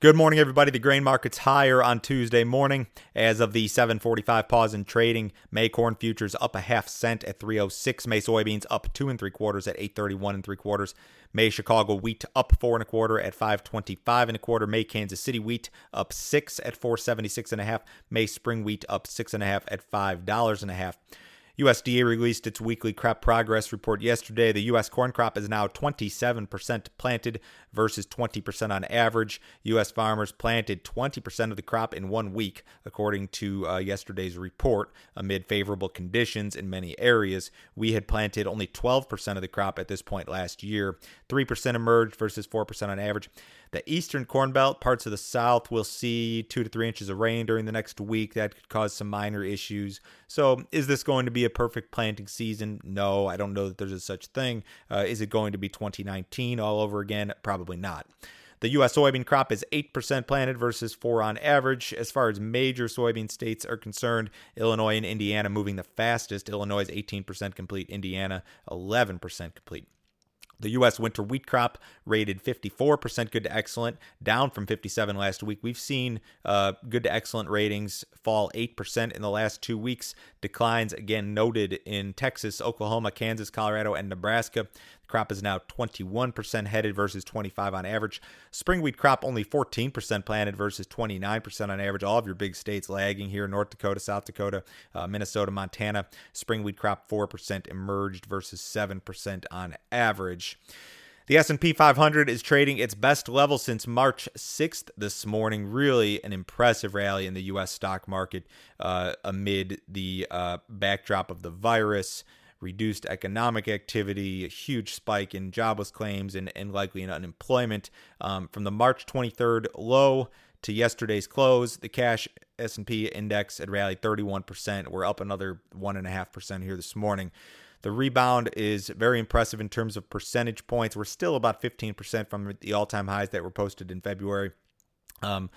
Good morning, everybody. The grain market's higher on Tuesday morning as of the 7:45 pause in trading. May corn futures up a half cent at 306. May soybeans up two and three quarters at 831 and three quarters. May Chicago wheat up four and a quarter at 525 and a quarter. May Kansas City wheat up six at 476 and a half. May spring wheat up six and a half at five dollars and a half. USDA released its weekly crop progress report yesterday. The U.S. corn crop is now 27% planted versus 20% on average. U.S. farmers planted 20% of the crop in one week, according to uh, yesterday's report, amid favorable conditions in many areas. We had planted only 12% of the crop at this point last year. 3% emerged versus 4% on average. The eastern corn belt, parts of the south, will see two to three inches of rain during the next week. That could cause some minor issues. So, is this going to be a perfect planting season? No, I don't know that there's a such thing. Uh, is it going to be 2019 all over again? Probably not. The U.S. soybean crop is 8% planted versus 4 on average. As far as major soybean states are concerned, Illinois and Indiana moving the fastest. Illinois is 18% complete, Indiana 11% complete. The U.S. winter wheat crop rated 54% good to excellent, down from 57 last week. We've seen uh, good to excellent ratings fall 8% in the last two weeks. Declines again noted in Texas, Oklahoma, Kansas, Colorado, and Nebraska. The crop is now 21% headed versus 25 on average. Spring wheat crop only 14% planted versus 29% on average. All of your big states lagging here: North Dakota, South Dakota, uh, Minnesota, Montana. Spring wheat crop 4% emerged versus 7% on average. The S&P 500 is trading its best level since March 6th this morning. Really an impressive rally in the U.S. stock market uh, amid the uh, backdrop of the virus, reduced economic activity, a huge spike in jobless claims, and, and likely in unemployment. Um, from the March 23rd low to yesterday's close, the cash S&P index had rallied 31%. We're up another 1.5% here this morning. The rebound is very impressive in terms of percentage points. We're still about 15% from the all time highs that were posted in February. Um,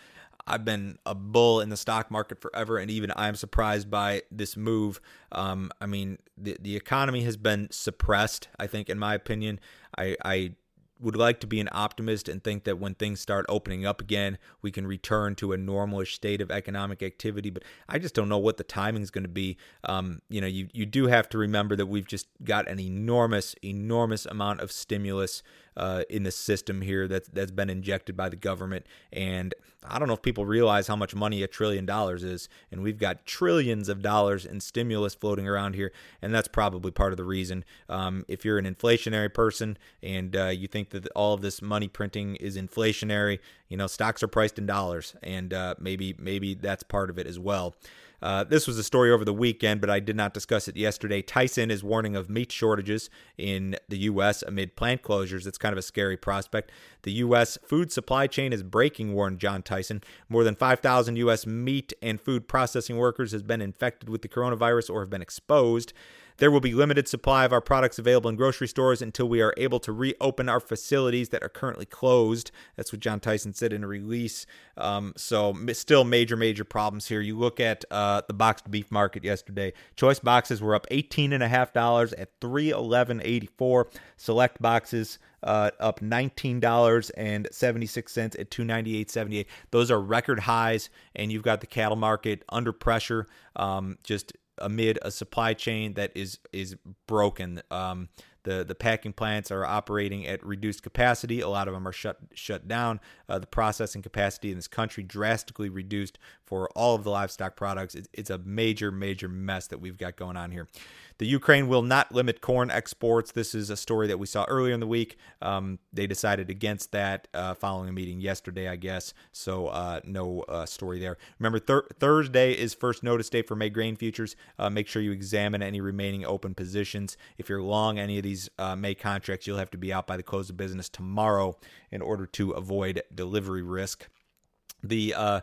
I've been a bull in the stock market forever, and even I'm surprised by this move. Um, I mean, the the economy has been suppressed. I think, in my opinion, I, I would like to be an optimist and think that when things start opening up again, we can return to a normalish state of economic activity. But I just don't know what the timing is going to be. Um, you know, you you do have to remember that we've just got an enormous, enormous amount of stimulus uh, in the system here that's that's been injected by the government. And I don't know if people realize how much money a trillion dollars is, and we've got trillions of dollars in stimulus floating around here, and that's probably part of the reason. Um, if you're an inflationary person and uh, you think that all of this money printing is inflationary, you know stocks are priced in dollars, and uh, maybe maybe that's part of it as well. Uh, this was a story over the weekend, but I did not discuss it yesterday. Tyson is warning of meat shortages in the U.S. amid plant closures. It's kind of a scary prospect. The U.S. food supply chain is breaking, warned John Tyson. More than 5,000 U.S. meat and food processing workers has been infected with the coronavirus or have been exposed. There will be limited supply of our products available in grocery stores until we are able to reopen our facilities that are currently closed. That's what John Tyson said in a release. Um, so still major, major problems here. You look at uh, the boxed beef market yesterday. Choice boxes were up $18.5 at 311.84. Select boxes uh, up $19.76 at 298.78. Those are record highs, and you've got the cattle market under pressure. Um, just amid a supply chain that is is broken. Um, the the packing plants are operating at reduced capacity. A lot of them are shut shut down. Uh, the processing capacity in this country drastically reduced for all of the livestock products. It's, it's a major major mess that we've got going on here. The Ukraine will not limit corn exports. This is a story that we saw earlier in the week. Um, they decided against that uh, following a meeting yesterday, I guess. So uh, no uh, story there. Remember, thir- Thursday is first notice day for May grain futures. Uh, make sure you examine any remaining open positions. If you're long any of these uh, May contracts, you'll have to be out by the close of business tomorrow in order to avoid delivery risk. The uh,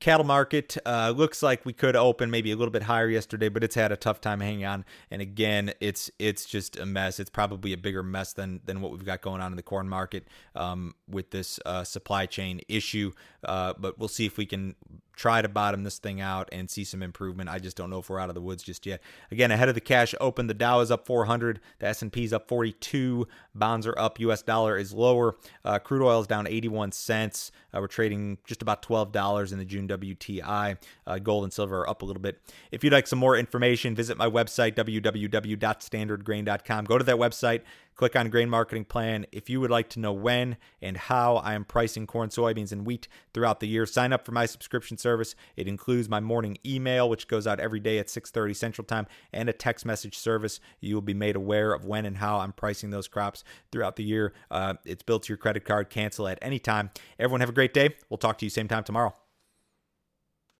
cattle market uh, looks like we could open maybe a little bit higher yesterday, but it's had a tough time hanging on. And again, it's it's just a mess. It's probably a bigger mess than than what we've got going on in the corn market um, with this uh, supply chain issue. Uh, but we'll see if we can try to bottom this thing out and see some improvement. I just don't know if we're out of the woods just yet. Again, ahead of the cash open, the Dow is up 400, the S&P is up 42, bonds are up, U.S. dollar is lower, uh, crude oil is down 81 cents. Uh, we're trading just about $12 in the June WTI. Uh, gold and silver are up a little bit. If you'd like some more information, visit my website www.standardgrain.com. Go to that website Click on Grain Marketing Plan if you would like to know when and how I am pricing corn, soybeans, and wheat throughout the year. Sign up for my subscription service. It includes my morning email, which goes out every day at 6:30 Central Time, and a text message service. You will be made aware of when and how I'm pricing those crops throughout the year. Uh, it's built to your credit card. Cancel at any time. Everyone have a great day. We'll talk to you same time tomorrow.